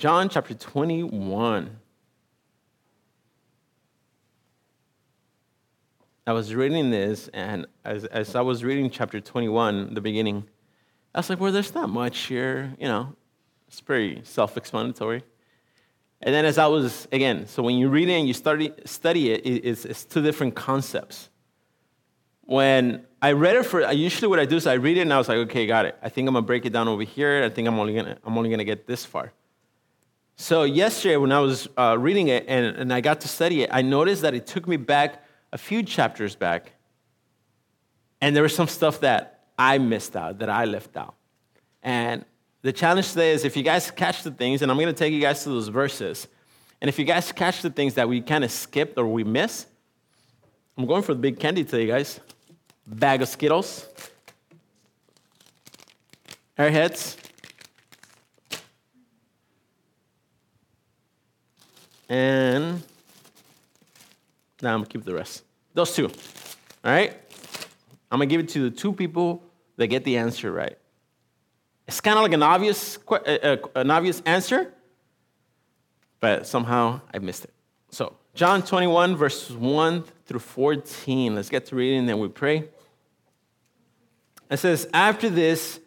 John chapter 21. I was reading this, and as, as I was reading chapter 21, the beginning, I was like, well, there's not much here. You know, it's pretty self explanatory. And then as I was, again, so when you read it and you study, study it, it's, it's two different concepts. When I read it for, usually what I do is I read it and I was like, okay, got it. I think I'm gonna break it down over here. I think I'm only gonna, I'm only gonna get this far. So yesterday when I was uh, reading it and, and I got to study it, I noticed that it took me back a few chapters back, and there was some stuff that I missed out, that I left out. And the challenge today is if you guys catch the things, and I'm going to take you guys to those verses, and if you guys catch the things that we kind of skipped or we missed, I'm going for the big candy today, guys. Bag of Skittles, Airheads, and now I'm gonna keep the rest. Those two. All right? I'm gonna give it to the two people that get the answer right. It's kind of like an obvious, uh, uh, an obvious answer, but somehow I missed it. So, John 21, verses 1 through 14. Let's get to reading and then we pray. It says, After this,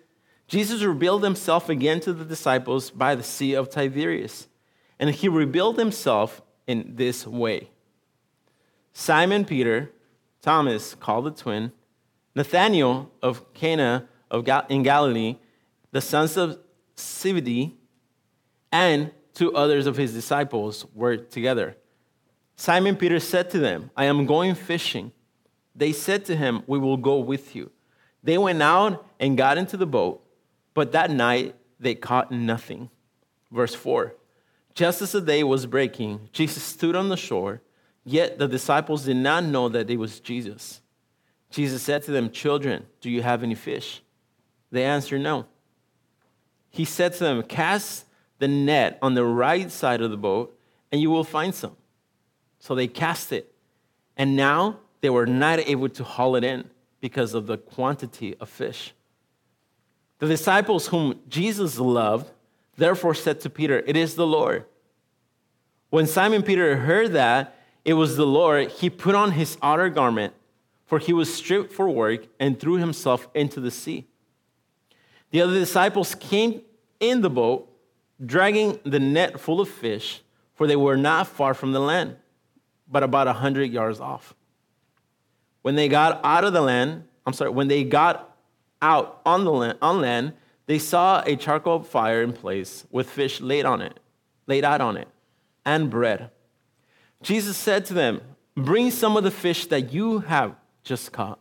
Jesus revealed himself again to the disciples by the Sea of Tiberias. And he revealed himself in this way Simon Peter, Thomas, called the twin, Nathanael of Cana of Gal- in Galilee, the sons of Zebedee, and two others of his disciples were together. Simon Peter said to them, I am going fishing. They said to him, We will go with you. They went out and got into the boat, but that night they caught nothing. Verse 4 Just as the day was breaking, Jesus stood on the shore Yet the disciples did not know that it was Jesus. Jesus said to them, Children, do you have any fish? They answered, No. He said to them, Cast the net on the right side of the boat, and you will find some. So they cast it. And now they were not able to haul it in because of the quantity of fish. The disciples whom Jesus loved therefore said to Peter, It is the Lord. When Simon Peter heard that, it was the Lord, he put on his outer garment, for he was stripped for work, and threw himself into the sea. The other disciples came in the boat, dragging the net full of fish, for they were not far from the land, but about a hundred yards off. When they got out of the land, I'm sorry, when they got out on the land, on land, they saw a charcoal fire in place with fish laid on it, laid out on it, and bread. Jesus said to them, Bring some of the fish that you have just caught.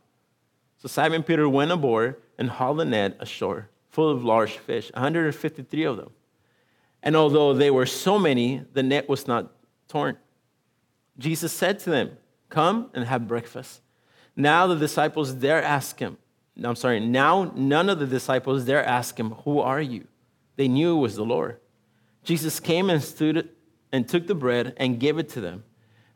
So Simon Peter went aboard and hauled the net ashore, full of large fish, 153 of them. And although they were so many, the net was not torn. Jesus said to them, Come and have breakfast. Now the disciples dare ask him, I'm sorry, now none of the disciples dare ask him, Who are you? They knew it was the Lord. Jesus came and stood and took the bread and gave it to them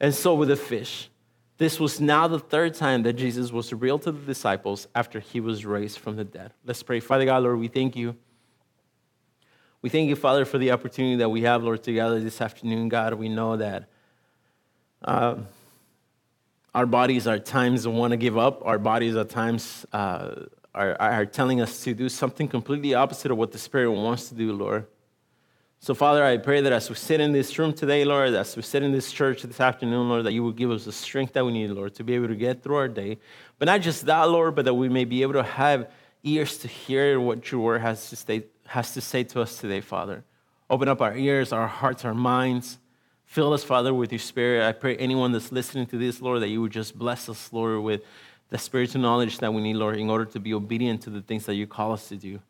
and so with the fish. This was now the third time that Jesus was revealed to the disciples after he was raised from the dead. Let's pray. Father God, Lord, we thank you. We thank you, Father, for the opportunity that we have, Lord, together this afternoon, God. We know that uh, our bodies are times want to give up. Our bodies at times uh, are, are telling us to do something completely opposite of what the Spirit wants to do, Lord. So, Father, I pray that as we sit in this room today, Lord, as we sit in this church this afternoon, Lord, that you will give us the strength that we need, Lord, to be able to get through our day. But not just that, Lord, but that we may be able to have ears to hear what your word has to, say, has to say to us today, Father. Open up our ears, our hearts, our minds. Fill us, Father, with your spirit. I pray anyone that's listening to this, Lord, that you would just bless us, Lord, with the spiritual knowledge that we need, Lord, in order to be obedient to the things that you call us to do.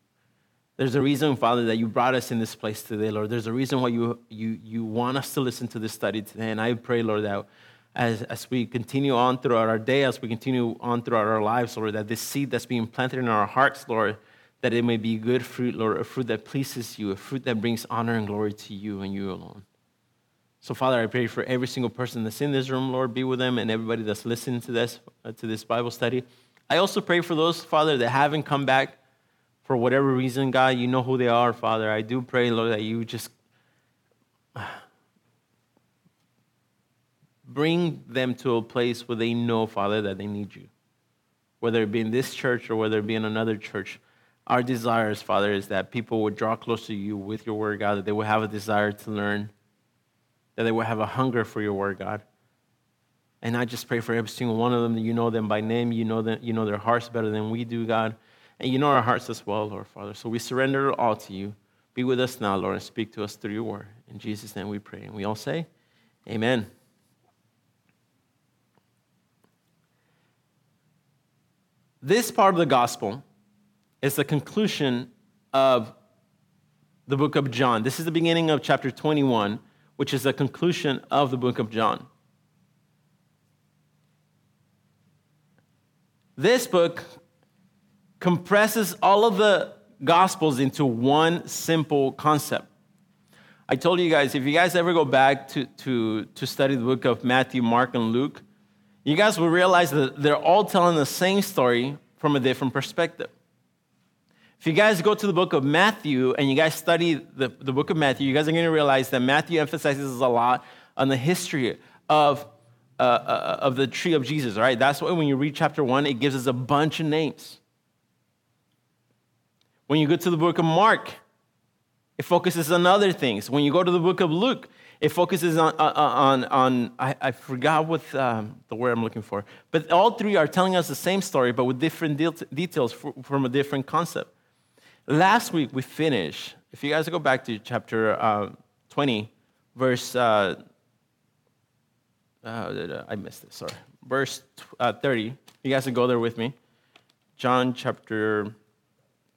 There's a reason, Father, that you brought us in this place today, Lord. There's a reason why you, you, you want us to listen to this study today. And I pray, Lord, that as, as we continue on throughout our day, as we continue on throughout our lives, Lord, that this seed that's being planted in our hearts, Lord, that it may be good fruit, Lord, a fruit that pleases you, a fruit that brings honor and glory to you and you alone. So, Father, I pray for every single person that's in this room, Lord, be with them and everybody that's listening to this, uh, to this Bible study. I also pray for those, Father, that haven't come back for whatever reason, God, you know who they are, Father. I do pray, Lord, that you just bring them to a place where they know, Father, that they need you. Whether it be in this church or whether it be in another church, our desires, Father, is that people would draw close to you with your word, God, that they would have a desire to learn, that they would have a hunger for your word, God. And I just pray for every single one of them that you know them by name, you know them, you know their hearts better than we do, God. And you know our hearts as well, Lord Father. So we surrender all to you. Be with us now, Lord, and speak to us through your word. In Jesus' name we pray. And we all say, Amen. This part of the gospel is the conclusion of the book of John. This is the beginning of chapter 21, which is the conclusion of the book of John. This book compresses all of the gospels into one simple concept. I told you guys, if you guys ever go back to, to, to study the book of Matthew, Mark, and Luke, you guys will realize that they're all telling the same story from a different perspective. If you guys go to the book of Matthew and you guys study the, the book of Matthew, you guys are going to realize that Matthew emphasizes a lot on the history of, uh, uh, of the tree of Jesus, right? That's why when you read chapter one, it gives us a bunch of names. When you go to the book of Mark, it focuses on other things. When you go to the book of Luke, it focuses on, on, on I, I forgot what um, the word I'm looking for. But all three are telling us the same story, but with different de- details from a different concept. Last week we finished, if you guys go back to chapter uh, 20, verse, uh, uh, I missed it, sorry. Verse uh, 30. You guys can go there with me. John chapter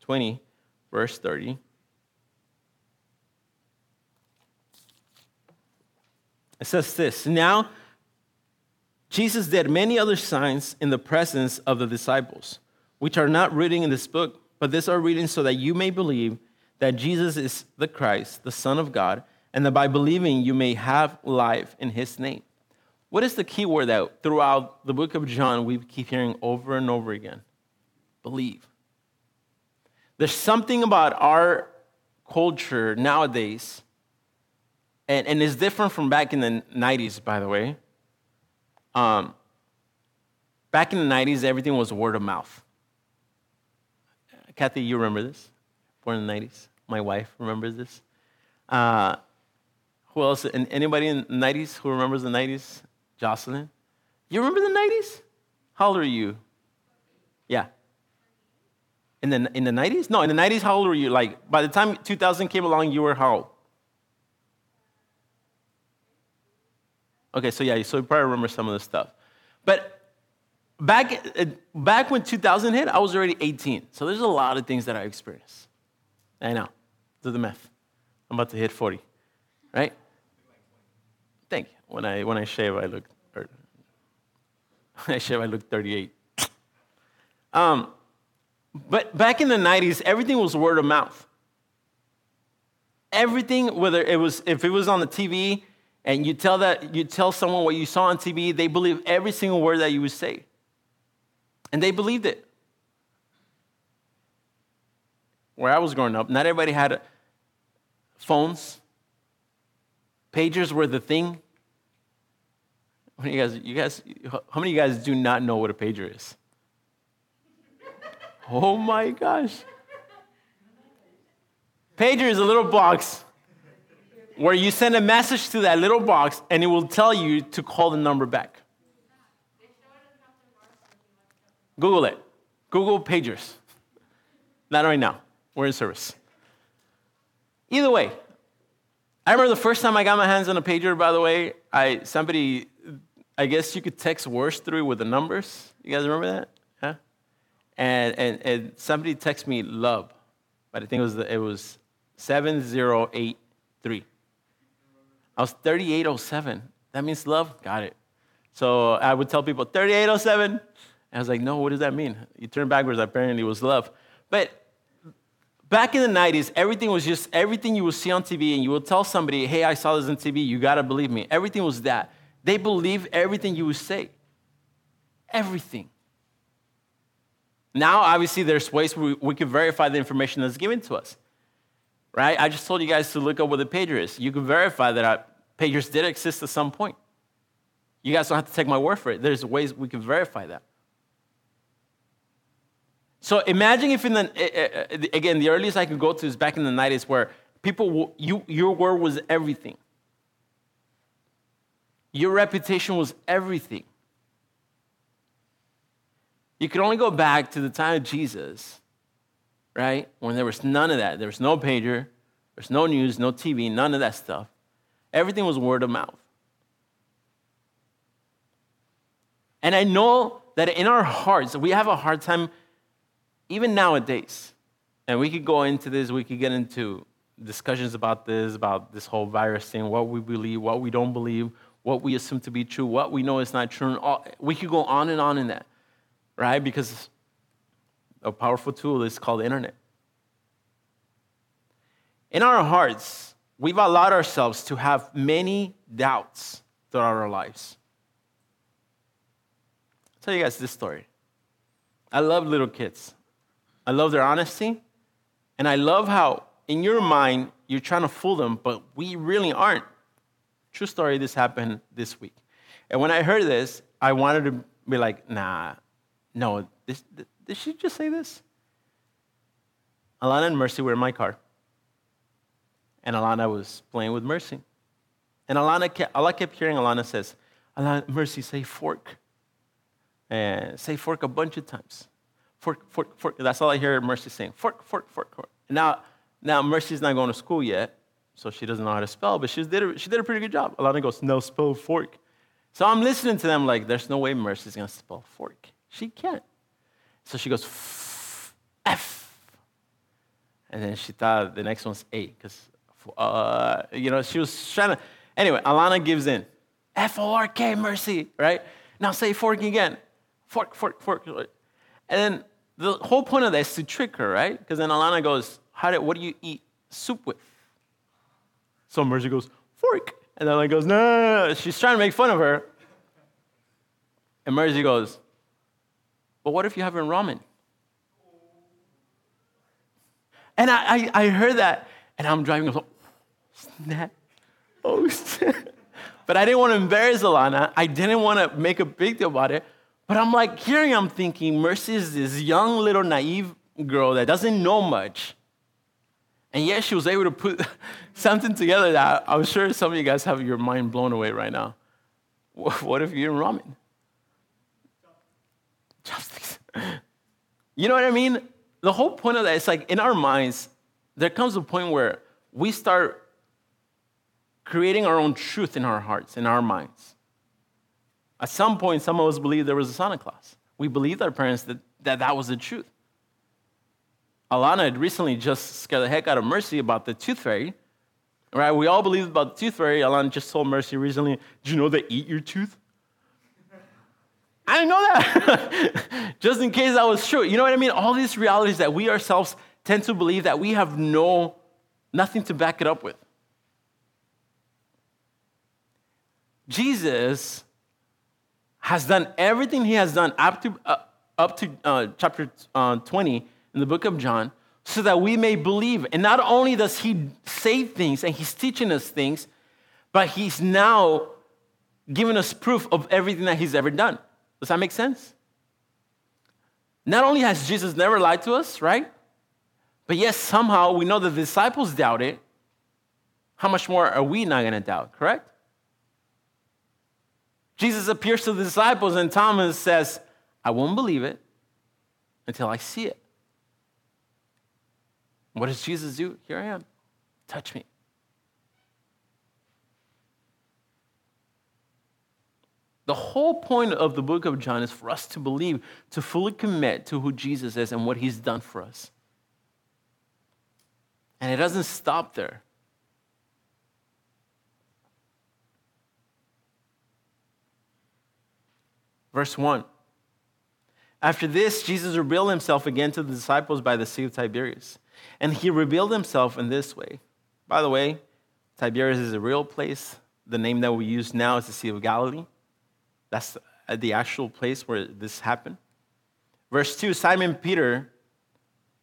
20, verse 30. It says this Now, Jesus did many other signs in the presence of the disciples, which are not written in this book, but this are written so that you may believe that Jesus is the Christ, the Son of God, and that by believing you may have life in his name. What is the key word that throughout the book of John we keep hearing over and over again? Believe. There's something about our culture nowadays and, and it's different from back in the 90s, by the way. Um, back in the 90s, everything was word of mouth. Kathy, you remember this? Born in the 90s. My wife remembers this. Uh, who else? And Anybody in the 90s who remembers the 90s? Jocelyn? You remember the 90s? How old are you? Yeah. In the, in the 90s? No, in the 90s, how old were you? Like, by the time 2000 came along, you were how old? Okay, so yeah, so you probably remember some of this stuff. But back, uh, back when 2000 hit, I was already 18. So there's a lot of things that I experienced. I know. Do the math. I'm about to hit 40, right? Thank you. When I, when I shave, I look, or, when I shave, I look 38. Um, but back in the 90s, everything was word of mouth. Everything, whether it was, if it was on the TV, and you tell that you tell someone what you saw on TV, they believe every single word that you would say. And they believed it. Where I was growing up, not everybody had phones. Pagers were the thing. You guys, you guys, how many of you guys do not know what a pager is? Oh my gosh. Pager is a little box where you send a message to that little box and it will tell you to call the number back. Google it. Google pagers. Not right now. We're in service. Either way, I remember the first time I got my hands on a pager, by the way, I somebody I guess you could text words through with the numbers. You guys remember that? Yeah? And and, and somebody texted me love. But I think it was the, it was 7083. I was 3807. That means love? Got it. So I would tell people, 3807. I was like, no, what does that mean? You turn backwards, apparently it was love. But back in the 90s, everything was just everything you would see on TV, and you would tell somebody, hey, I saw this on TV, you gotta believe me. Everything was that. They believe everything you would say. Everything. Now, obviously, there's ways we, we can verify the information that's given to us. right? I just told you guys to look up what the pager is. You can verify that pagers did exist at some point. You guys don't have to take my word for it. There's ways we can verify that. So imagine if in the, eh, eh, eh, again, the earliest I could go to is back in the 90s where people, you, your word was everything. Your reputation was everything. You could only go back to the time of Jesus, right? When there was none of that. There was no pager, there's no news, no TV, none of that stuff. Everything was word of mouth. And I know that in our hearts, we have a hard time, even nowadays. And we could go into this, we could get into discussions about this, about this whole virus thing, what we believe, what we don't believe, what we assume to be true, what we know is not true. All, we could go on and on in that, right? Because a powerful tool is called the internet. In our hearts, we've allowed ourselves to have many doubts throughout our lives. I'll tell you guys this story. I love little kids. I love their honesty, and I love how in your mind you're trying to fool them, but we really aren't. True story, this happened this week. And when I heard this, I wanted to be like, nah, no, this, did she just say this? Alana and Mercy were in my car. And Alana was playing with Mercy. And Alana kept, I kept hearing Alana says, Alana, Mercy, say fork. And say fork a bunch of times. Fork, fork, fork. That's all I hear Mercy saying. Fork, fork, fork, fork. Now, now Mercy's not going to school yet, so she doesn't know how to spell, but she did a, she did a pretty good job. Alana goes, no, spell fork. So I'm listening to them like, there's no way Mercy's going to spell fork. She can't. So she goes, F. And then she thought the next one's A, because, uh, you know, she was trying to. Anyway, Alana gives in. F O R K, mercy, right? Now say fork again. Fork, fork, fork. And then the whole point of that is to trick her, right? Because then Alana goes, How did, What do you eat soup with? So Mercy goes, Fork. And then Alana goes, no, no, no. She's trying to make fun of her. And Mercy goes, But what if you have ramen? And I, I, I heard that, and I'm driving, I was like, snap. Oh. But I didn't want to embarrass Alana. I didn't want to make a big deal about it. But I'm like, hearing, I'm thinking, Mercy is this young little naive girl that doesn't know much. And yet she was able to put something together that I'm sure some of you guys have your mind blown away right now. What if you're in ramen? Chopsticks. You know what I mean? the whole point of that is like in our minds, there comes a point where we start creating our own truth in our hearts, in our minds. At some point, some of us believed there was a Santa Claus. We believed our parents that that, that was the truth. Alana had recently just scared the heck out of Mercy about the tooth fairy. Right? We all believed about the tooth fairy. Alana just told Mercy recently, "Do you know they eat your tooth?" I didn't know that. Just in case that was true. You know what I mean? All these realities that we ourselves tend to believe that we have no nothing to back it up with. Jesus has done everything he has done up to, uh, up to uh, chapter uh, 20 in the book of John so that we may believe. And not only does he say things and he's teaching us things, but he's now giving us proof of everything that he's ever done. Does that make sense? Not only has Jesus never lied to us, right? But yes, somehow we know the disciples doubted. How much more are we not going to doubt, correct? Jesus appears to the disciples, and Thomas says, I won't believe it until I see it. What does Jesus do? Here I am. Touch me. The whole point of the book of John is for us to believe, to fully commit to who Jesus is and what he's done for us. And it doesn't stop there. Verse 1. After this, Jesus revealed himself again to the disciples by the Sea of Tiberias. And he revealed himself in this way. By the way, Tiberias is a real place. The name that we use now is the Sea of Galilee. That's the actual place where this happened. Verse 2 Simon Peter,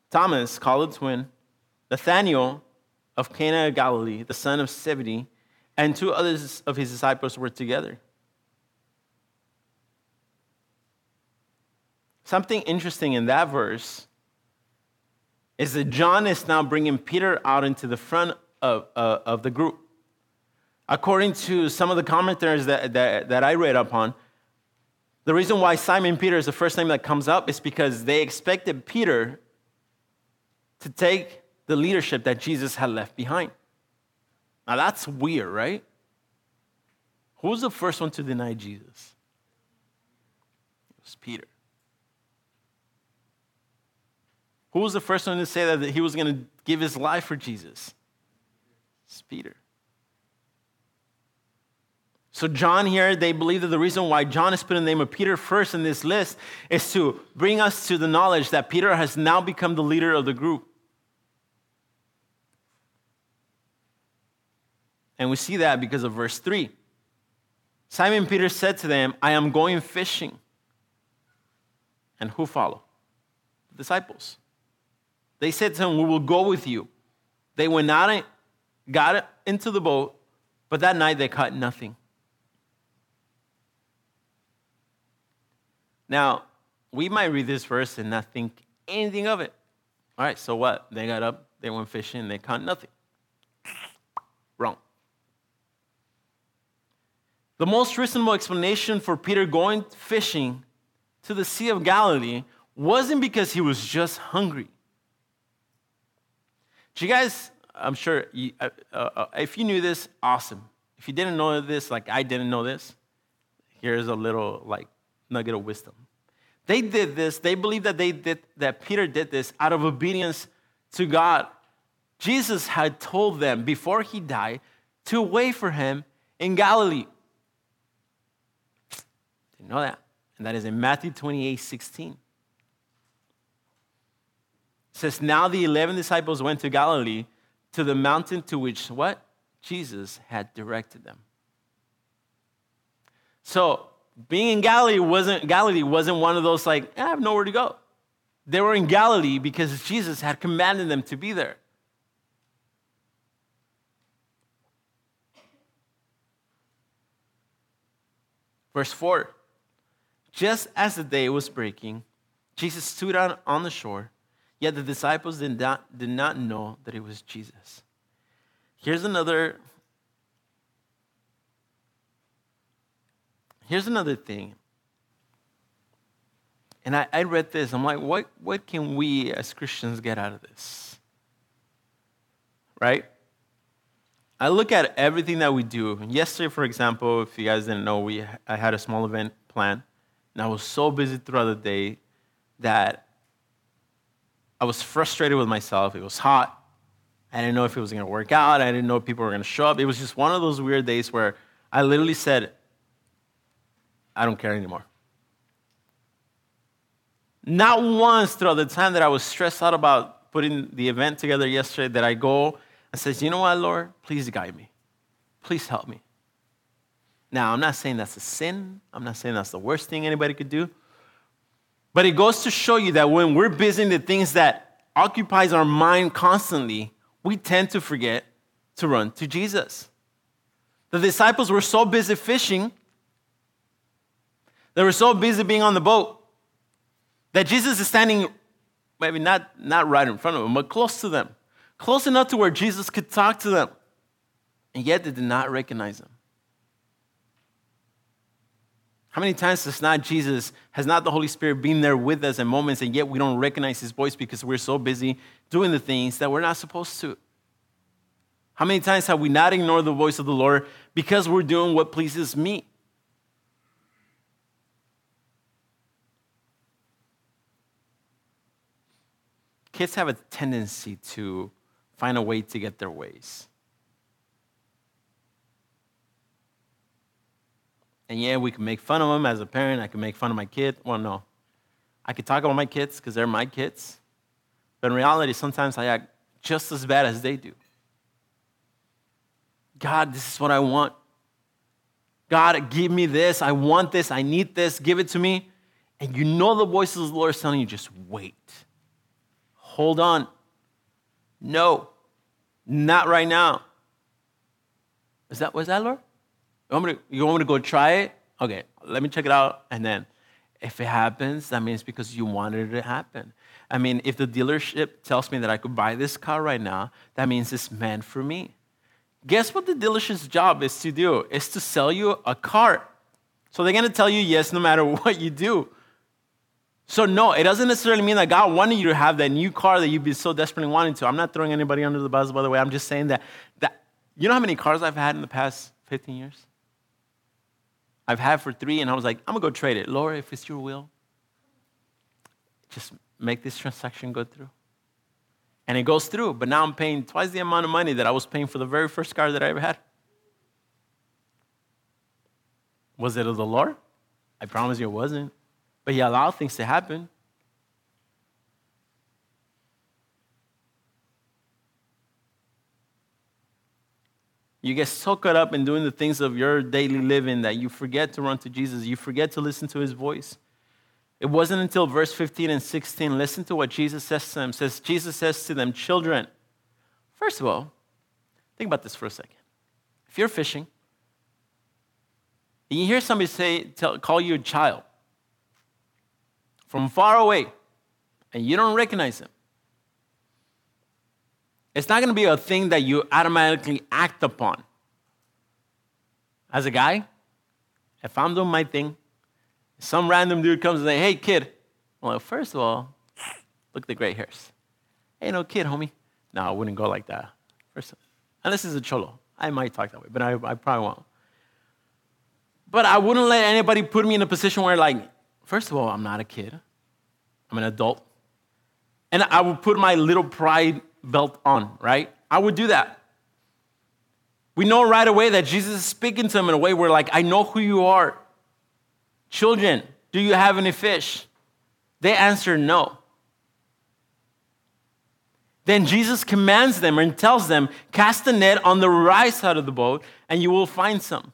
Thomas, called the twin, Nathanael, of Cana of Galilee, the son of Zebedee, and two others of his disciples were together. Something interesting in that verse is that John is now bringing Peter out into the front of, uh, of the group. According to some of the commentaries that, that, that I read upon, the reason why Simon Peter is the first name that comes up is because they expected Peter to take the leadership that Jesus had left behind. Now that's weird, right? Who's the first one to deny Jesus? It was Peter. Who was the first one to say that that he was going to give his life for Jesus? It's Peter. So, John here, they believe that the reason why John is putting the name of Peter first in this list is to bring us to the knowledge that Peter has now become the leader of the group. And we see that because of verse 3. Simon Peter said to them, I am going fishing. And who follow? The disciples. They said to him, We will go with you. They went out, and got into the boat, but that night they caught nothing. Now, we might read this verse and not think anything of it. All right, so what? They got up, they went fishing, they caught nothing. Wrong. The most reasonable explanation for Peter going fishing to the Sea of Galilee wasn't because he was just hungry. Do you guys, I'm sure, you, uh, uh, uh, if you knew this, awesome. If you didn't know this, like I didn't know this, here's a little like nugget of wisdom. They did this, they believed that they did that Peter did this out of obedience to God. Jesus had told them before he died to wait for him in Galilee. Didn't know that. And that is in Matthew 28 16 says, Now the 11 disciples went to Galilee, to the mountain to which what? Jesus had directed them. So being in Galilee wasn't Galilee wasn't one of those like, I have nowhere to go. They were in Galilee because Jesus had commanded them to be there. Verse 4 Just as the day was breaking, Jesus stood out on the shore Yet the disciples did not, did not know that it was Jesus. Here's another Here's another thing. And I, I read this. I'm like, what, what can we as Christians get out of this? Right? I look at everything that we do. Yesterday, for example, if you guys didn't know, we, I had a small event planned. And I was so busy throughout the day that I was frustrated with myself. It was hot. I didn't know if it was going to work out. I didn't know if people were going to show up. It was just one of those weird days where I literally said, I don't care anymore. Not once throughout the time that I was stressed out about putting the event together yesterday that I go and says, you know what, Lord, please guide me. Please help me. Now, I'm not saying that's a sin. I'm not saying that's the worst thing anybody could do. But it goes to show you that when we're busy in the things that occupies our mind constantly, we tend to forget to run to Jesus. The disciples were so busy fishing, they were so busy being on the boat, that Jesus is standing, maybe not, not right in front of them, but close to them, close enough to where Jesus could talk to them. And yet they did not recognize him. How many times has not Jesus, has not the Holy Spirit been there with us in moments, and yet we don't recognize his voice because we're so busy doing the things that we're not supposed to? How many times have we not ignored the voice of the Lord because we're doing what pleases me? Kids have a tendency to find a way to get their ways. And yeah, we can make fun of them as a parent. I can make fun of my kid. Well, no. I can talk about my kids because they're my kids. But in reality, sometimes I act just as bad as they do. God, this is what I want. God, give me this. I want this. I need this. Give it to me. And you know the voice of the Lord is telling you, just wait. Hold on. No. Not right now. Is that, was that, Lord? You want, me to, you want me to go try it? Okay, let me check it out. And then if it happens, that means because you wanted it to happen. I mean, if the dealership tells me that I could buy this car right now, that means it's meant for me. Guess what the dealership's job is to do? Is to sell you a car. So they're gonna tell you yes no matter what you do. So, no, it doesn't necessarily mean that God wanted you to have that new car that you've been so desperately wanting to. I'm not throwing anybody under the bus, by the way. I'm just saying that, that you know how many cars I've had in the past 15 years? I've had for three, and I was like, I'm gonna go trade it. Lord, if it's your will, just make this transaction go through. And it goes through, but now I'm paying twice the amount of money that I was paying for the very first car that I ever had. Was it of the Lord? I promise you it wasn't. But He allowed things to happen. You get so caught up in doing the things of your daily living that you forget to run to Jesus. You forget to listen to his voice. It wasn't until verse 15 and 16, listen to what Jesus says to them. says, Jesus says to them, children, first of all, think about this for a second. If you're fishing, and you hear somebody say, tell, call you a child from far away, and you don't recognize them, it's not going to be a thing that you automatically act upon. As a guy, if I'm doing my thing, some random dude comes and say, hey, kid. Well, first of all, look at the gray hairs. Hey, no kid, homie. No, I wouldn't go like that. First, unless it's a cholo. I might talk that way, but I, I probably won't. But I wouldn't let anybody put me in a position where, like, first of all, I'm not a kid. I'm an adult. And I would put my little pride belt on, right? I would do that. We know right away that Jesus is speaking to them in a way where, like, I know who you are. Children, do you have any fish? They answer no. Then Jesus commands them and tells them, Cast the net on the right side of the boat, and you will find some.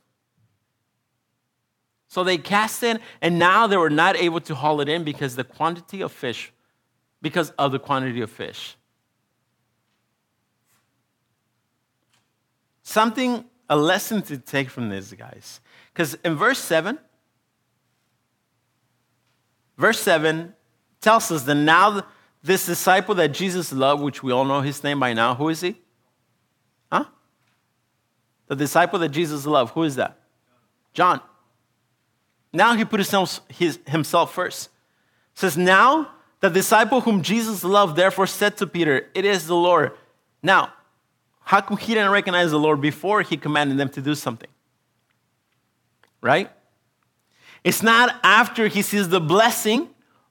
So they cast it, and now they were not able to haul it in because the quantity of fish, because of the quantity of fish. Something, a lesson to take from this, guys. Because in verse 7, verse 7 tells us that now this disciple that Jesus loved, which we all know his name by now, who is he? Huh? The disciple that Jesus loved, who is that? John. Now he put himself, his, himself first. It says, Now the disciple whom Jesus loved therefore said to Peter, It is the Lord. Now, how come he didn't recognize the Lord before he commanded them to do something? Right? It's not after he sees the blessing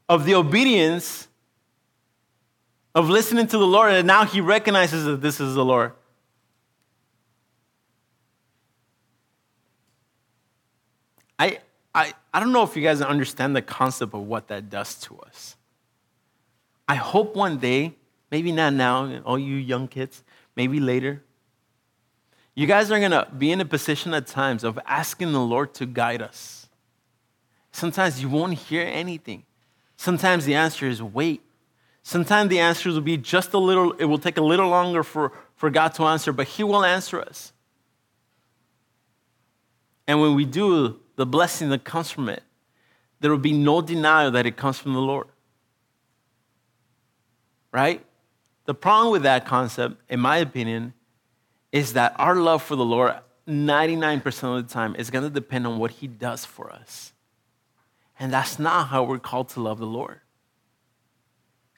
of the obedience of listening to the Lord and now he recognizes that this is the Lord. I, I, I don't know if you guys understand the concept of what that does to us. I hope one day, maybe not now, all you young kids, maybe later. You guys are going to be in a position at times of asking the Lord to guide us. Sometimes you won't hear anything. Sometimes the answer is wait. Sometimes the answers will be just a little, it will take a little longer for, for God to answer, but He will answer us. And when we do, the blessing that comes from it, there will be no denial that it comes from the Lord. Right? The problem with that concept, in my opinion, is that our love for the Lord, 99% of the time, is going to depend on what He does for us. And that's not how we're called to love the Lord.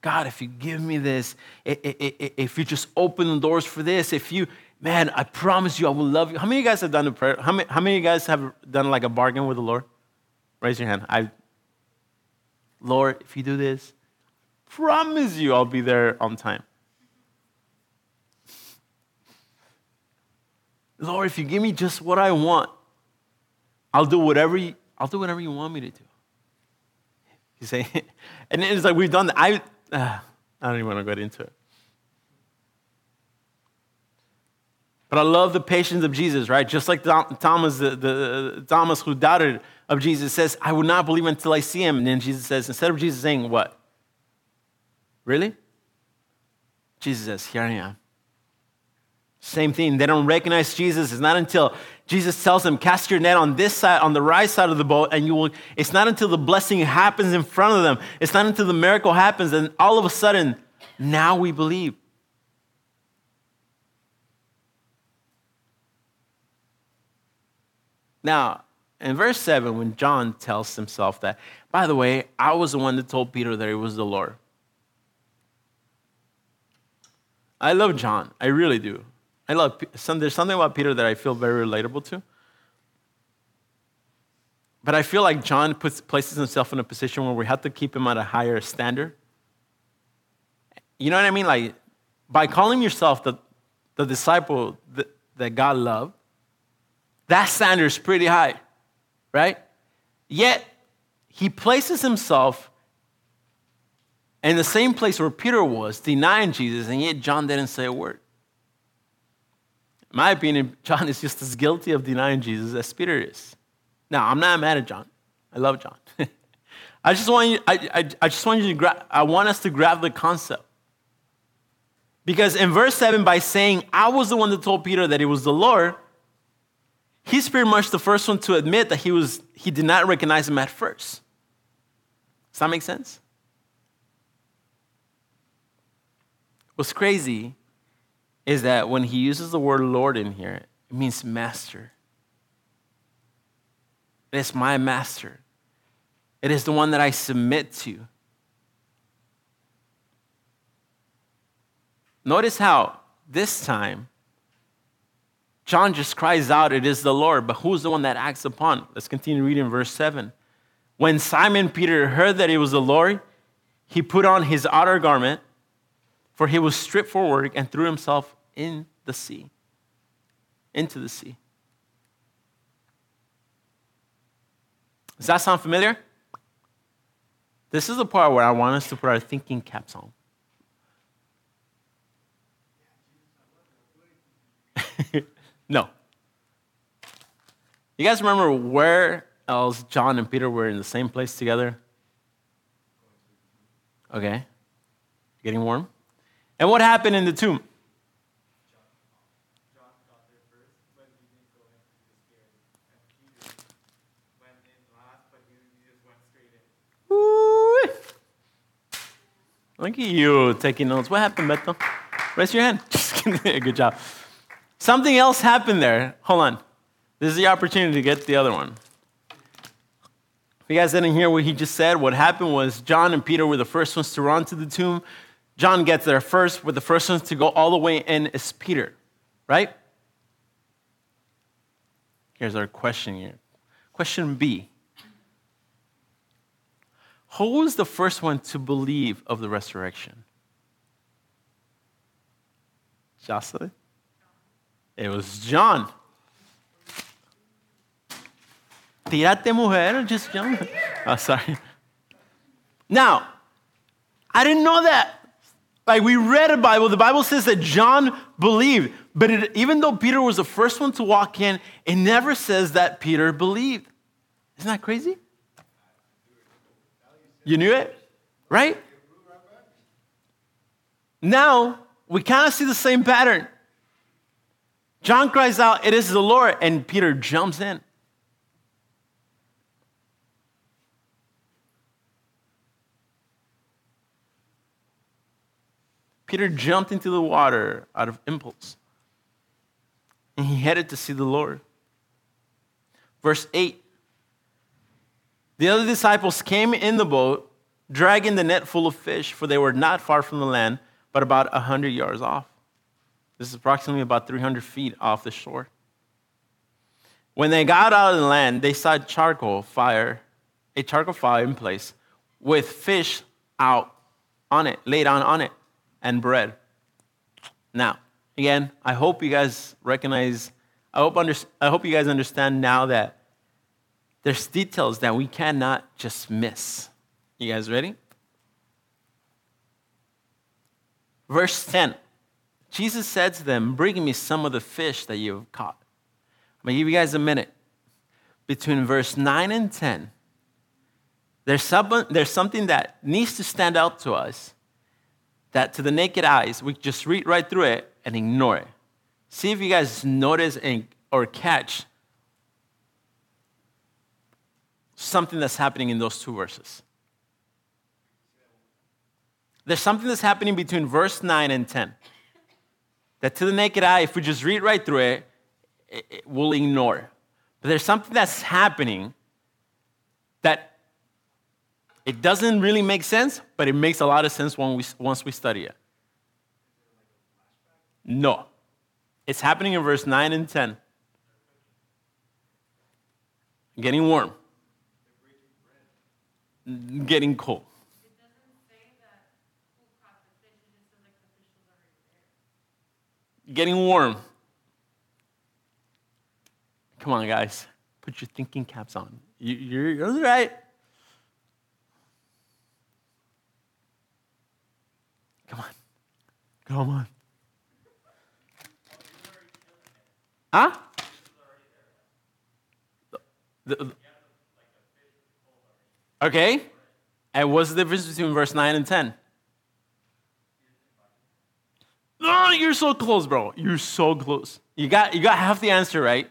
God, if you give me this, if you just open the doors for this, if you, man, I promise you I will love you. How many of you guys have done a prayer? How many, how many of you guys have done like a bargain with the Lord? Raise your hand. I, Lord, if you do this, promise you I'll be there on time. Lord, if you give me just what I want, I'll do whatever you, I'll do whatever you want me to do. You say, and it's like we've done that. I, uh, I don't even want to get into it. But I love the patience of Jesus, right? Just like Thomas, the, the Thomas who doubted of Jesus says, I will not believe until I see him. And then Jesus says, instead of Jesus saying, What? Really? Jesus says, Here I am. Same thing. They don't recognize Jesus. It's not until Jesus tells them, cast your net on this side, on the right side of the boat, and you will. It's not until the blessing happens in front of them. It's not until the miracle happens, and all of a sudden, now we believe. Now, in verse 7, when John tells himself that, by the way, I was the one that told Peter that he was the Lord. I love John. I really do. I love some, there's something about Peter that I feel very relatable to. But I feel like John puts, places himself in a position where we have to keep him at a higher standard. You know what I mean? Like, by calling yourself the, the disciple that, that God loved, that standard is pretty high, right? Yet, he places himself in the same place where Peter was, denying Jesus, and yet John didn't say a word. In my opinion, John is just as guilty of denying Jesus as Peter is. Now, I'm not mad at John. I love John. I just want you, I, I, I just want you to grab, I want us to grab the concept. Because in verse 7, by saying, I was the one that told Peter that he was the Lord, he's pretty much the first one to admit that he, was, he did not recognize him at first. Does that make sense? What's crazy is that when he uses the word Lord in here, it means master. It is my master. It is the one that I submit to. Notice how this time John just cries out, It is the Lord, but who's the one that acts upon? Let's continue reading verse 7. When Simon Peter heard that it was the Lord, he put on his outer garment, for he was stripped for work, and threw himself in the sea. Into the sea. Does that sound familiar? This is the part where I want us to put our thinking caps on. no. You guys remember where else John and Peter were in the same place together? Okay. Getting warm? And what happened in the tomb? Look at you taking notes. What happened, Beto? Raise your hand. Good job. Something else happened there. Hold on. This is the opportunity to get the other one. If you guys didn't hear what he just said, what happened was John and Peter were the first ones to run to the tomb. John gets there first, with the first ones to go all the way in is Peter, right? Here's our question here. Question B who was the first one to believe of the resurrection? Jocelyn? It was John. Tírate, mujer, just John. Oh, sorry. Now, I didn't know that. Like we read a Bible, the Bible says that John believed, but it, even though Peter was the first one to walk in, it never says that Peter believed. Isn't that crazy? You knew it? Right? Now, we kind of see the same pattern. John cries out, It is the Lord, and Peter jumps in. Peter jumped into the water out of impulse, and he headed to see the Lord. Verse 8 the other disciples came in the boat, dragging the net full of fish, for they were not far from the land, but about 100 yards off. This is approximately about 300 feet off the shore. When they got out of the land, they saw charcoal fire, a charcoal fire in place, with fish out on it, laid on on it, and bread. Now, again, I hope you guys recognize, I hope, under, I hope you guys understand now that there's details that we cannot just miss. You guys ready? Verse 10 Jesus said to them, Bring me some of the fish that you have caught. I'm going to give you guys a minute. Between verse 9 and 10, there's, there's something that needs to stand out to us that to the naked eyes, we just read right through it and ignore it. See if you guys notice and, or catch something that's happening in those two verses. There's something that's happening between verse 9 and 10 that to the naked eye, if we just read right through it, it, it we'll ignore. But there's something that's happening that it doesn't really make sense, but it makes a lot of sense when we, once we study it. No. It's happening in verse 9 and 10. Getting warm. Getting cold. Getting warm. Come on, guys. Put your thinking caps on. You, you're, you're right. Come on. Come on. Huh? The, the, okay. And what's the difference between verse 9 and 10? Oh, you're so close, bro. You're so close. You got, you got half the answer right.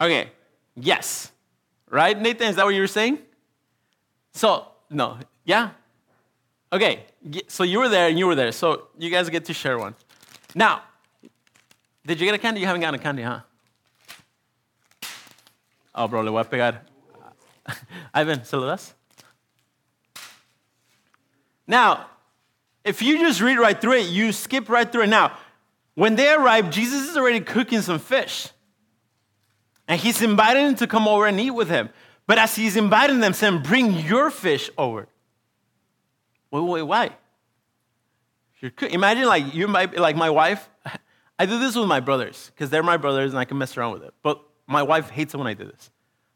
Okay, yes. Right, Nathan? Is that what you were saying? So, no, yeah? Okay, so you were there and you were there. So you guys get to share one. Now, did you get a candy? You haven't gotten a candy, huh? Oh, bro, le voy a pegar. Ivan, saludas. Now, if you just read right through it, you skip right through it. Now, when they arrive, Jesus is already cooking some fish. And he's inviting them to come over and eat with him. But as he's inviting them, saying, Bring your fish over. Wait, wait, why? Imagine like you might like my wife. I do this with my brothers because they're my brothers and I can mess around with it. But my wife hates it when I do this.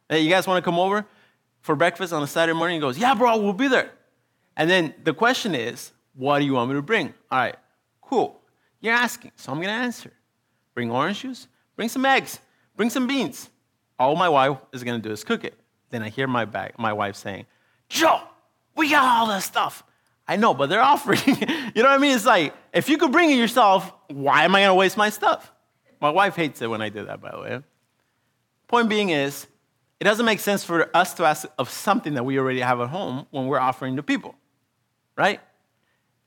Hey, you guys want to come over for breakfast on a Saturday morning? He goes, Yeah, bro, we'll be there. And then the question is, What do you want me to bring? All right, cool. You're asking, so I'm going to answer. Bring orange juice, bring some eggs, bring some beans. All my wife is going to do is cook it. Then I hear my, back, my wife saying, Joe, we got all this stuff. I know, but they're offering. you know what I mean? It's like, if you could bring it yourself, why am I going to waste my stuff? My wife hates it when I do that, by the way. Point being is, it doesn't make sense for us to ask of something that we already have at home when we're offering to people, right?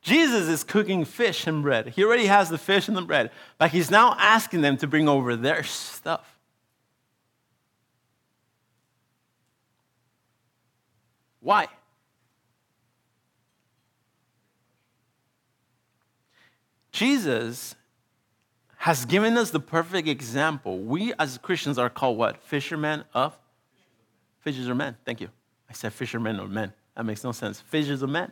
Jesus is cooking fish and bread. He already has the fish and the bread, but he's now asking them to bring over their stuff. Why? Jesus has given us the perfect example. We as Christians are called what? Fishermen of? Fishers of men. Thank you. I said fishermen of men. That makes no sense. Fishers of men.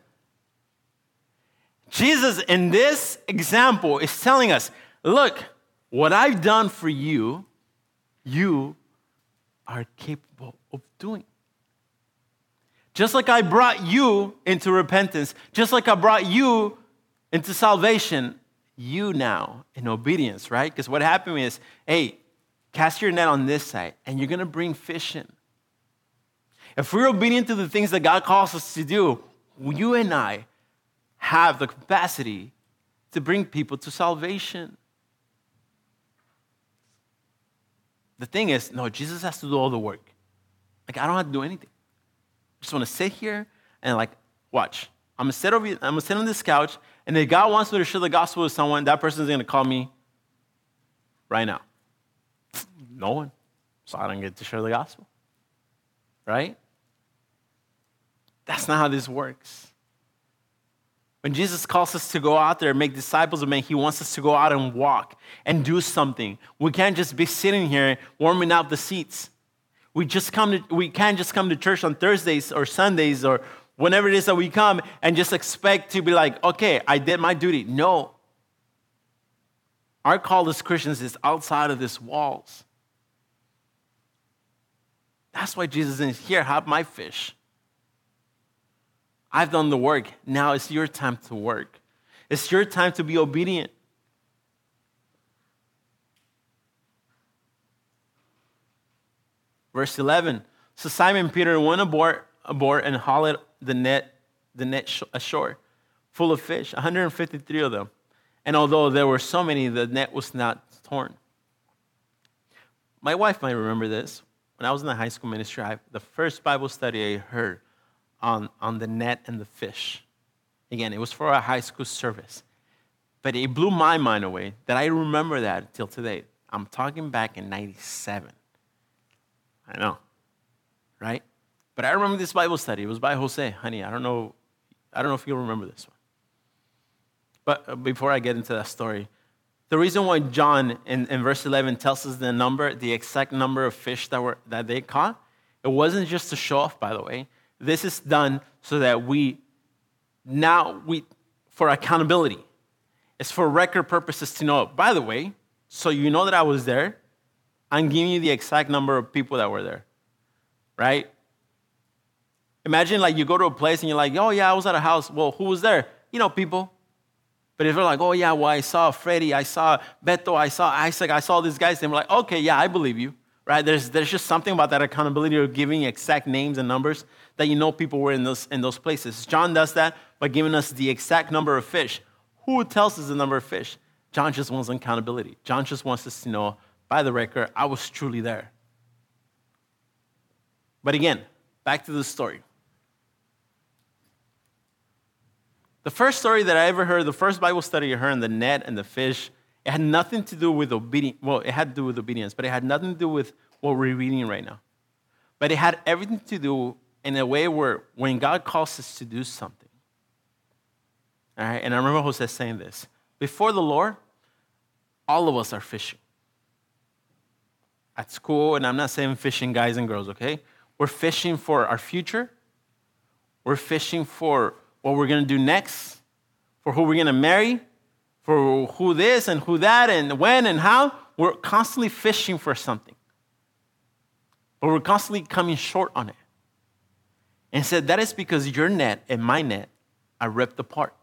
Jesus, in this example, is telling us look, what I've done for you, you are capable of doing. Just like I brought you into repentance, just like I brought you into salvation, you now in obedience, right? Because what happened is, hey, cast your net on this side and you're going to bring fish in. If we're obedient to the things that God calls us to do, you and I have the capacity to bring people to salvation. The thing is, no, Jesus has to do all the work. Like, I don't have to do anything. Just want to sit here and, like, watch. I'm gonna sit over. I'm gonna sit on this couch, and if God wants me to share the gospel with someone, that person is gonna call me right now. No one, so I don't get to share the gospel. Right? That's not how this works. When Jesus calls us to go out there and make disciples of men, he wants us to go out and walk and do something. We can't just be sitting here warming up the seats. We just come to, we can't just come to church on Thursdays or Sundays or whenever it is that we come and just expect to be like, okay, I did my duty. No. Our call as Christians is outside of these walls. That's why Jesus is here. Have my fish. I've done the work. Now it's your time to work. It's your time to be obedient. Verse 11. So Simon Peter went aboard, aboard and hauled the net the net ashore full of fish, 153 of them. And although there were so many, the net was not torn. My wife might remember this. When I was in the high school ministry, I, the first Bible study I heard on, on the net and the fish. Again, it was for a high school service. But it blew my mind away that I remember that till today. I'm talking back in 97. I know, right? But I remember this Bible study. It was by Jose. Honey, I don't know, I don't know if you'll remember this one. But uh, before I get into that story, the reason why John in, in verse 11 tells us the number, the exact number of fish that, were, that they caught, it wasn't just to show off, by the way. This is done so that we now, we, for accountability. It's for record purposes to know. By the way, so you know that I was there, I'm giving you the exact number of people that were there, right? Imagine like you go to a place and you're like, oh yeah, I was at a house. Well, who was there? You know, people. But if they're like, oh yeah, well, I saw Freddie, I saw Beto, I saw Isaac, I saw these guys, then we're like, okay, yeah, I believe you. Right? There's, there's just something about that accountability of giving exact names and numbers that you know people were in those, in those places. John does that by giving us the exact number of fish. Who tells us the number of fish? John just wants accountability. John just wants us to know, by the record, I was truly there. But again, back to the story. The first story that I ever heard, the first Bible study I heard on the net and the fish, it had nothing to do with obedience. Well, it had to do with obedience, but it had nothing to do with what we're reading right now. But it had everything to do in a way where when God calls us to do something. All right, and I remember Jose saying this before the Lord, all of us are fishing. At school, and I'm not saying fishing guys and girls, okay? We're fishing for our future. We're fishing for what we're to do next, for who we're to marry, for who this and who that, and when and how. We're constantly fishing for something. But we're constantly coming short on it. And said, that is because your net and my net are ripped apart.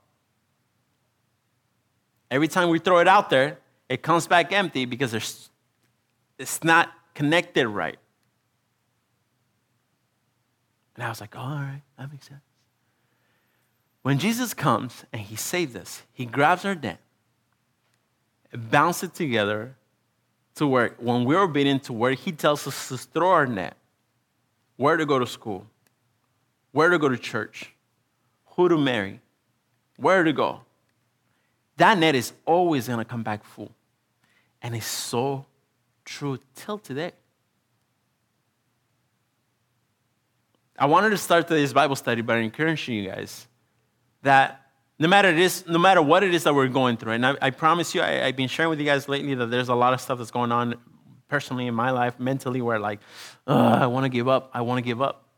Every time we throw it out there, it comes back empty because it's not connected right. And I was like, all right, that makes sense. When Jesus comes and he saves us, he grabs our net, bounces it together to where, when we're obedient to where he tells us to throw our net, where to go to school, where to go to church, who to marry, where to go. That net is always going to come back full. And it's so true till today. I wanted to start today's Bible study by encouraging you guys that no matter, it is, no matter what it is that we're going through, and I, I promise you, I, have been sharing with you guys lately that there's a lot of stuff that's going on personally in my life, mentally, where like, I want to give up, I want to give up.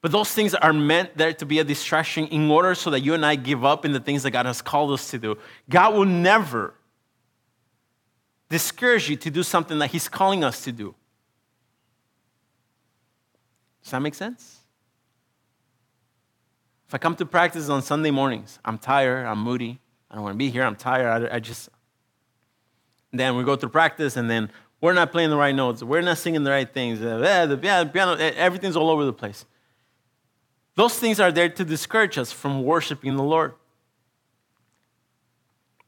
But those things are meant there to be a distraction in order so that you and I give up in the things that God has called us to do. God will never discourage you to do something that He's calling us to do. Does that make sense? If I come to practice on Sunday mornings, I'm tired, I'm moody, I don't want to be here, I'm tired, I, I just. Then we go through practice, and then we're not playing the right notes, we're not singing the right things, uh, the piano, everything's all over the place. Those things are there to discourage us from worshiping the Lord.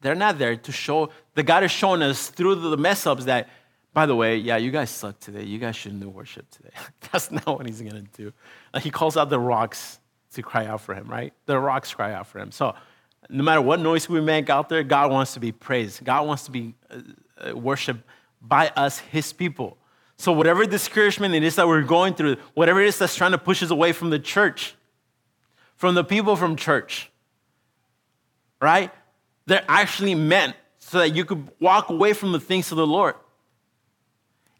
They're not there to show, the God has shown us through the mess ups that, by the way, yeah, you guys suck today. You guys shouldn't do worship today. That's not what he's to do. He calls out the rocks to cry out for him, right? The rocks cry out for him. So no matter what noise we make out there, God wants to be praised. God wants to be uh, uh, worshiped by us, his people. So whatever discouragement it is that we're going through, whatever it is that's trying to push us away from the church, from the people from church, right? They're actually meant so that you could walk away from the things of the Lord.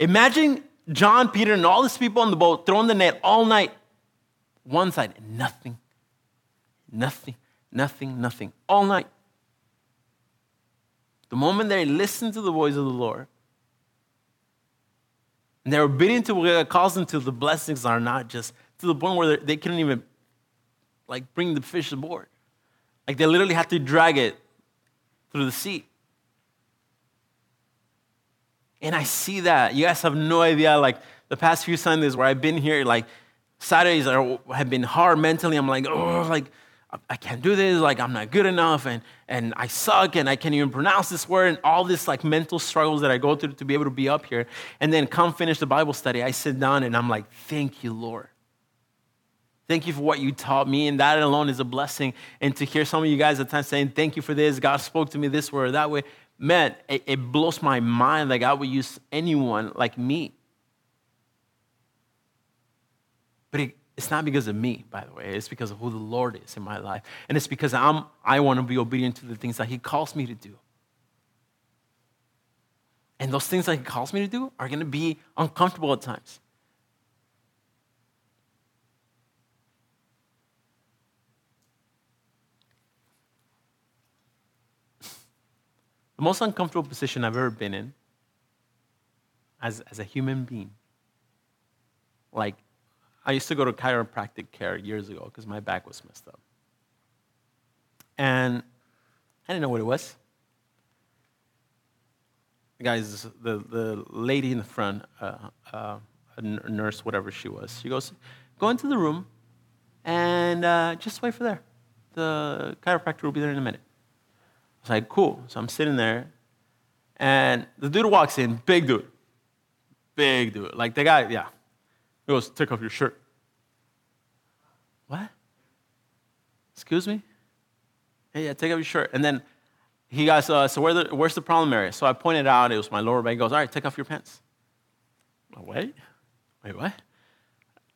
Imagine John, Peter, and all these people on the boat throwing the net all night one side, nothing, nothing, nothing, nothing, all night. The moment they listen to the voice of the Lord, and they're obedient to what God calls them to, the blessings are not just to the point where they couldn't even like bring the fish aboard. Like they literally had to drag it through the sea. And I see that. You guys have no idea, like the past few Sundays where I've been here, like Saturdays are, have been hard mentally. I'm like, oh, like, I can't do this, like I'm not good enough, and, and I suck, and I can't even pronounce this word, and all this like mental struggles that I go through to be able to be up here. And then come finish the Bible study, I sit down and I'm like, thank you, Lord. Thank you for what you taught me, and that alone is a blessing. And to hear some of you guys at times saying, thank you for this, God spoke to me this way or that way, man, it, it blows my mind that God would use anyone like me. But it, it's not because of me, by the way. It's because of who the Lord is in my life. And it's because I'm, I want to be obedient to the things that He calls me to do. And those things that He calls me to do are going to be uncomfortable at times. The most uncomfortable position I've ever been in as, as a human being, like I used to go to chiropractic care years ago because my back was messed up. And I didn't know what it was. The guys, the, the lady in the front, uh, uh, a nurse, whatever she was, she goes, Go into the room and uh, just wait for there. The chiropractor will be there in a minute. I was like, Cool. So I'm sitting there, and the dude walks in, big dude. Big dude. Like the guy, yeah. He goes, Take off your shirt. What? Excuse me? Hey, yeah, take off your shirt. And then he goes, uh, So where the, where's the problem area? So I pointed out, it was my lower back. He goes, All right, take off your pants. Wait, wait, what?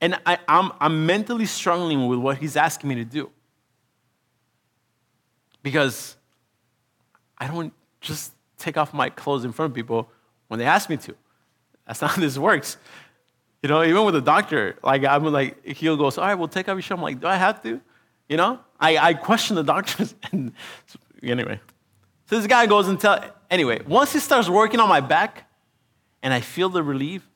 And I, I'm, I'm mentally struggling with what he's asking me to do. Because I don't just take off my clothes in front of people when they ask me to. That's not how this works. You know, even with the doctor, like I'm like, he'll go, all right, we'll take off your shirt. I'm like, do I have to? You know, I, I question the doctors. And anyway, so this guy goes and tell. Anyway, once he starts working on my back, and I feel the relief,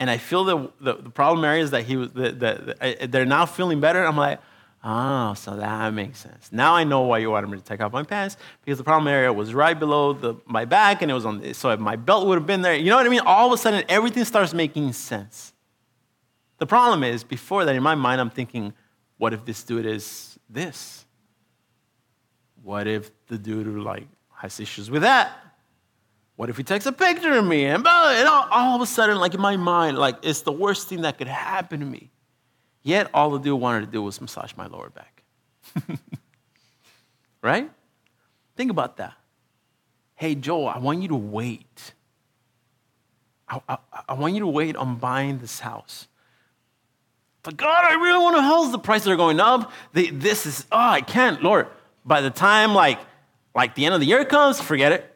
and I feel the, the, the problem areas that he was, that the, they're now feeling better. I'm like, Oh, so that makes sense. Now I know why you wanted me to take off my pants because the problem area was right below the, my back and it was on, The, so my belt would have been there. You know what I mean? All of a sudden, everything starts making sense. The problem is, before that, in my mind, I'm thinking, what if this dude is this? What if the dude like has issues with that? What if he takes a picture of me? And, and all, all of a sudden, like in my mind, like it's the worst thing that could happen to me. Yet all the dude wanted to do was massage my lower back. right? Think about that. Hey, Joel, I want you to wait. I, I, I, want you to wait on buying this house. But God, I really want a house. The prices are going up. They, this is, oh, I can't, Lord. By the time like, like the end of the year comes, forget it.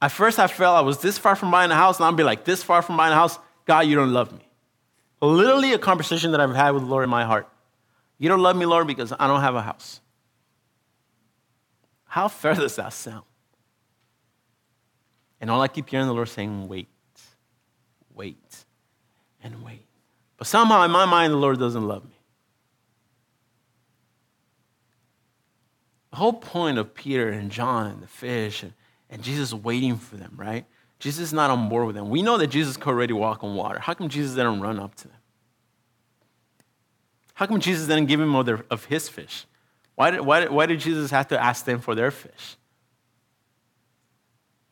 At first, I felt I was this far from buying a house, and I'll be like this far from buying a house. God, you don't love me. Literally a conversation that I've had with the Lord in my heart. You don't love me, Lord, because I don't have a house. How fair does that sound? And all I keep hearing the Lord saying, wait, wait, and wait. But somehow in my mind, the Lord doesn't love me. The whole point of Peter and John and the fish and, and Jesus waiting for them, right? Jesus is not on board with them. We know that Jesus could already walk on water. How come Jesus didn't run up to them? How come Jesus didn't give him of, of his fish? Why did, why, did, why did Jesus have to ask them for their fish?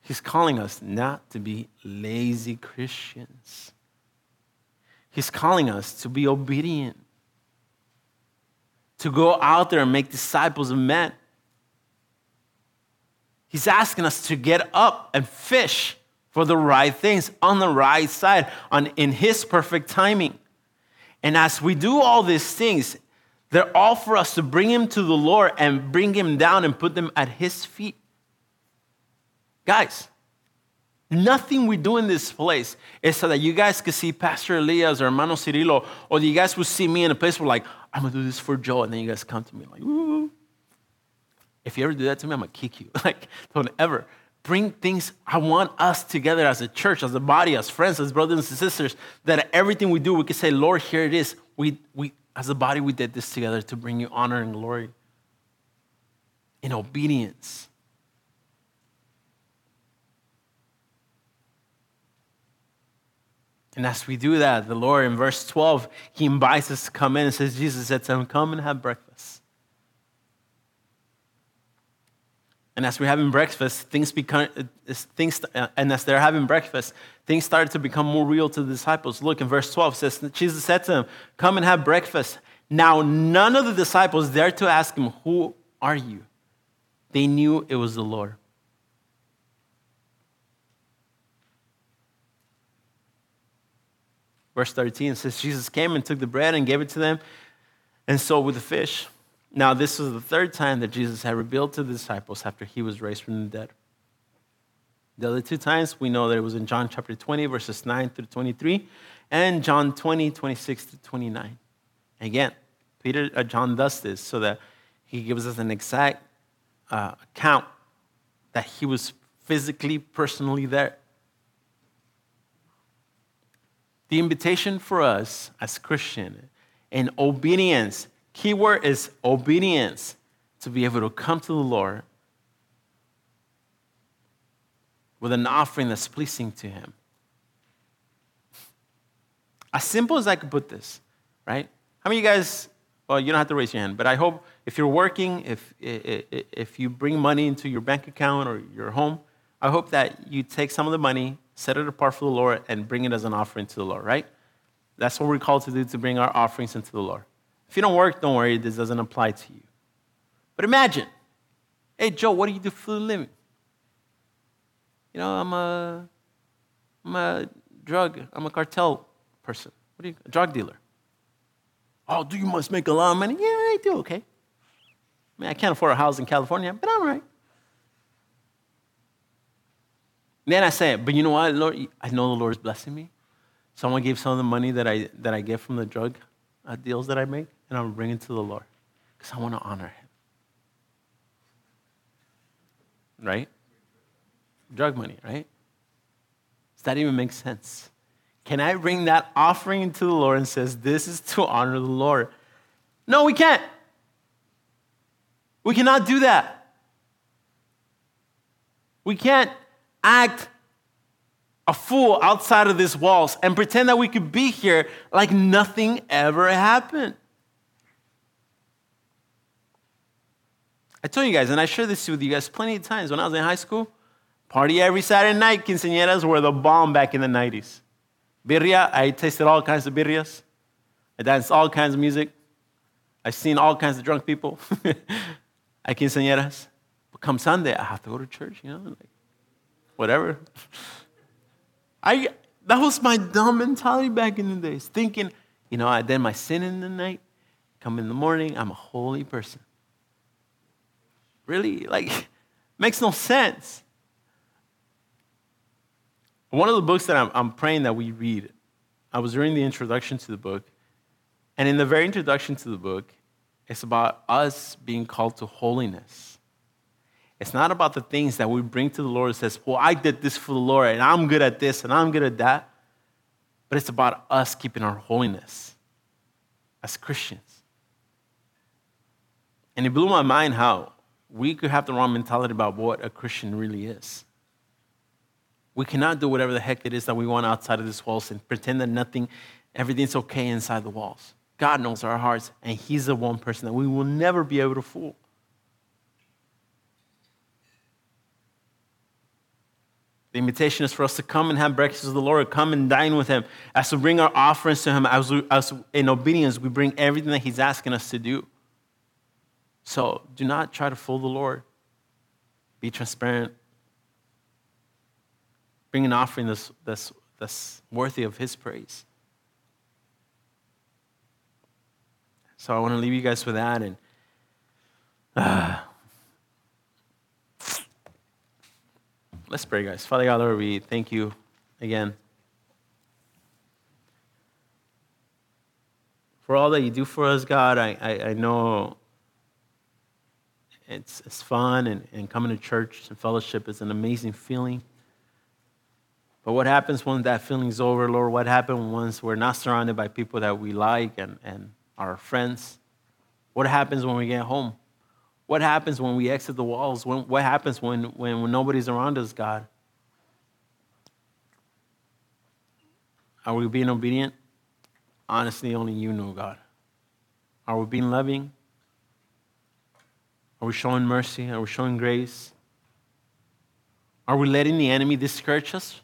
He's calling us not to be lazy Christians. He's calling us to be obedient, to go out there and make disciples of men. He's asking us to get up and fish for the right things on the right side, on, in His perfect timing. And as we do all these things, they're all for us to bring Him to the Lord and bring Him down and put them at His feet. Guys, nothing we do in this place is so that you guys could see Pastor Elias or Hermano Cirilo, or you guys will see me in a place where, like, I'm gonna do this for Joe, and then you guys come to me like, Ooh. If you ever do that to me, I'm gonna kick you. like, don't ever bring things, I want us together as a church, as a body, as friends, as brothers and sisters, that everything we do, we can say, Lord, here it is. We, we, as a body, we did this together to bring you honor and glory in obedience. And as we do that, the Lord in verse 12, he invites us to come in and says, Jesus said to him, Come and have breakfast. And as we're having breakfast, things become, uh, things, uh, and as they're having breakfast, things started to become more real to the disciples. Look in verse 12 says, Jesus said to them, Come and have breakfast. Now, none of the disciples dared to ask him, Who are you? They knew it was the Lord. Verse 13 says, Jesus came and took the bread and gave it to them, and so with the fish. Now, this was the third time that Jesus had revealed to the disciples after he was raised from the dead. The other two times, we know that it was in John chapter 20, verses 9 through 23, and John 20, 26 to 29. Again, Peter, uh, John does this so that he gives us an exact uh, account that he was physically, personally there. The invitation for us as Christian in obedience, keyword is obedience, to be able to come to the Lord with an offering that's pleasing to Him. As simple as I could put this, right? How many of you guys, well, you don't have to raise your hand, but I hope if you're working, if, if you bring money into your bank account or your home, I hope that you take some of the money, set it apart for the Lord, and bring it as an offering to the Lord, right? That's what we're called to do, to bring our offerings into the Lord. If you don't work, don't worry, this doesn't apply to you. But imagine, hey, Joe, what do you do for a living? You know, I'm a, I'm a drug, I'm a cartel person. What are you, a drug dealer. Oh, do you must make a lot of money? Yeah, I do, okay. I mean, I can't afford a house in California, but I'm right. Then I say, but you know what, Lord? I know the Lord is blessing me. Someone gave some of the money that I, that I get from the drug uh, deals that I make, and I'm bringing to the Lord because I want to honor Him. Right? Drug money, right? Does that even make sense? Can I bring that offering to the Lord and says, this is to honor the Lord? No, we can't. We cannot do that. We can't act a fool outside of these walls and pretend that we could be here like nothing ever happened. I told you guys, and I shared this with you guys plenty of times when I was in high school. Party every Saturday night. Quinceañeras were the bomb back in the 90s. Birria, I tasted all kinds of birrias. I danced all kinds of music. I've seen all kinds of drunk people at quinceañeras. But come Sunday, I have to go to church, you know? Like, whatever. I that was my dumb mentality back in the days, thinking, you know, I did my sin in the night, come in the morning, I'm a holy person. Really, like, makes no sense. One of the books that I'm, I'm praying that we read, I was reading the introduction to the book, and in the very introduction to the book, it's about us being called to holiness. It's not about the things that we bring to the Lord and says, well, I did this for the Lord and I'm good at this and I'm good at that. But it's about us keeping our holiness as Christians. And it blew my mind how we could have the wrong mentality about what a Christian really is. We cannot do whatever the heck it is that we want outside of these walls and pretend that nothing, everything's okay inside the walls. God knows our hearts, and He's the one person that we will never be able to fool. The invitation is for us to come and have breakfast with the Lord, come and dine with Him. As we bring our offerings to Him, as, we, as in obedience, we bring everything that He's asking us to do. So do not try to fool the Lord. Be transparent. Bring an offering that's, that's, that's worthy of His praise. So I want to leave you guys with that. And uh, Let's pray, guys. Father God, Lord, we thank you again for all that you do for us, God. I, I, I know it's, it's fun, and, and coming to church and fellowship is an amazing feeling. But what happens when that feeling's over, Lord? What happens once we're not surrounded by people that we like and, and our friends? What happens when we get home? What happens when we exit the walls? When, what happens when, when, when nobody's around us, God? Are we being obedient? Honestly, only you know, God. Are we being loving? Are we showing mercy? Are we showing grace? Are we letting the enemy discourage us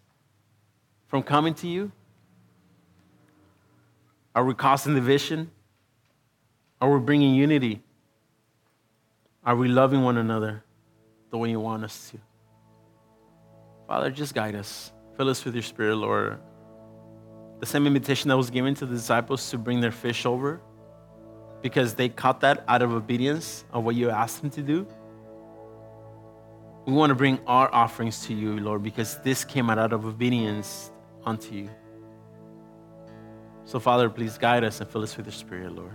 from coming to you? Are we causing division? Are we bringing unity? Are we loving one another the way you want us to? Father, just guide us. Fill us with your spirit, Lord. The same invitation that was given to the disciples to bring their fish over because they caught that out of obedience of what you asked them to do. We want to bring our offerings to you, Lord, because this came out of obedience unto you. So, Father, please guide us and fill us with your spirit, Lord.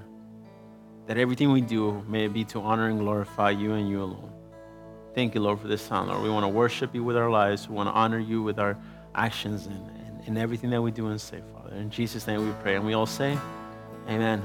That everything we do may be to honor and glorify you and you alone. Thank you, Lord, for this time, Lord. We want to worship you with our lives. We want to honor you with our actions and, and, and everything that we do and say, Father. In Jesus' name we pray. And we all say, Amen.